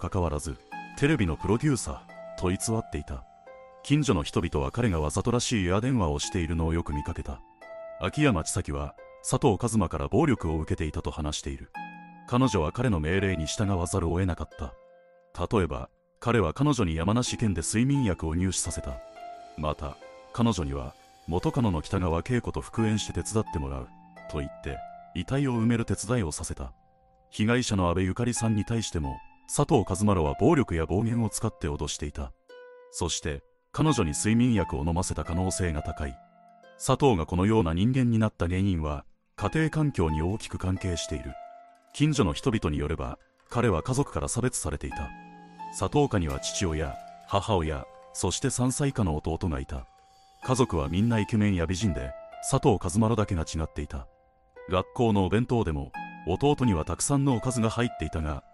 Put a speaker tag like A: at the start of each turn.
A: かかわらずテレビのプロデューサーと偽っていた。近所の人々は彼がわざとらしいエア電話をしているのをよく見かけた。秋山千咲は佐藤一馬から暴力を受けていたと話している。彼女は彼の命令に従わざるを得なかった。例えば彼は彼女に山梨県で睡眠薬を入手させた。また彼女には元カノの北川景子と復縁して手伝ってもらう。と言って遺体を埋める手伝いをさせた。被害者の安倍ゆかりさんに対しても佐藤和丸は暴力や暴言を使って脅していた。そして彼女に睡眠薬を飲ませた可能性が高い。佐藤がこのような人間になった原因は家庭環境に大きく関係している。近所の人々によれば彼は家族から差別されていた。佐藤家には父親母親そして3歳以下の弟がいた。家族はみんなイケメンや美人で佐藤和丸だけが違っていた。学校のお弁当でも弟にはたくさんのおかずが入っていたが